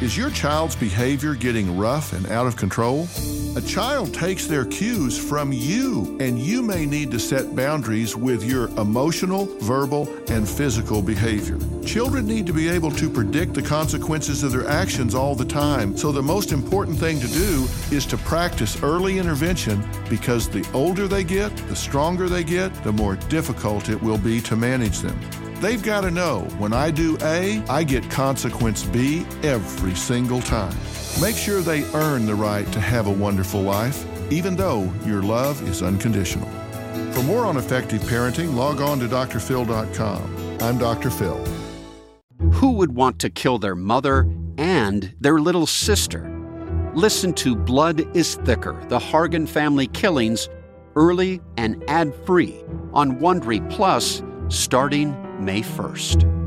Is your child's behavior getting rough and out of control? A child takes their cues from you, and you may need to set boundaries with your emotional, verbal, and physical behavior. Children need to be able to predict the consequences of their actions all the time, so the most important thing to do is to practice early intervention because the older they get, the stronger they get, the more difficult it will be to manage them. They've got to know when I do A, I get consequence B every single time. Make sure they earn the right to have a wonderful life, even though your love is unconditional. For more on effective parenting, log on to drphil.com. I'm Dr. Phil. Who would want to kill their mother and their little sister? Listen to Blood is Thicker The Hargan Family Killings early and ad free on Wondery Plus starting May 1st.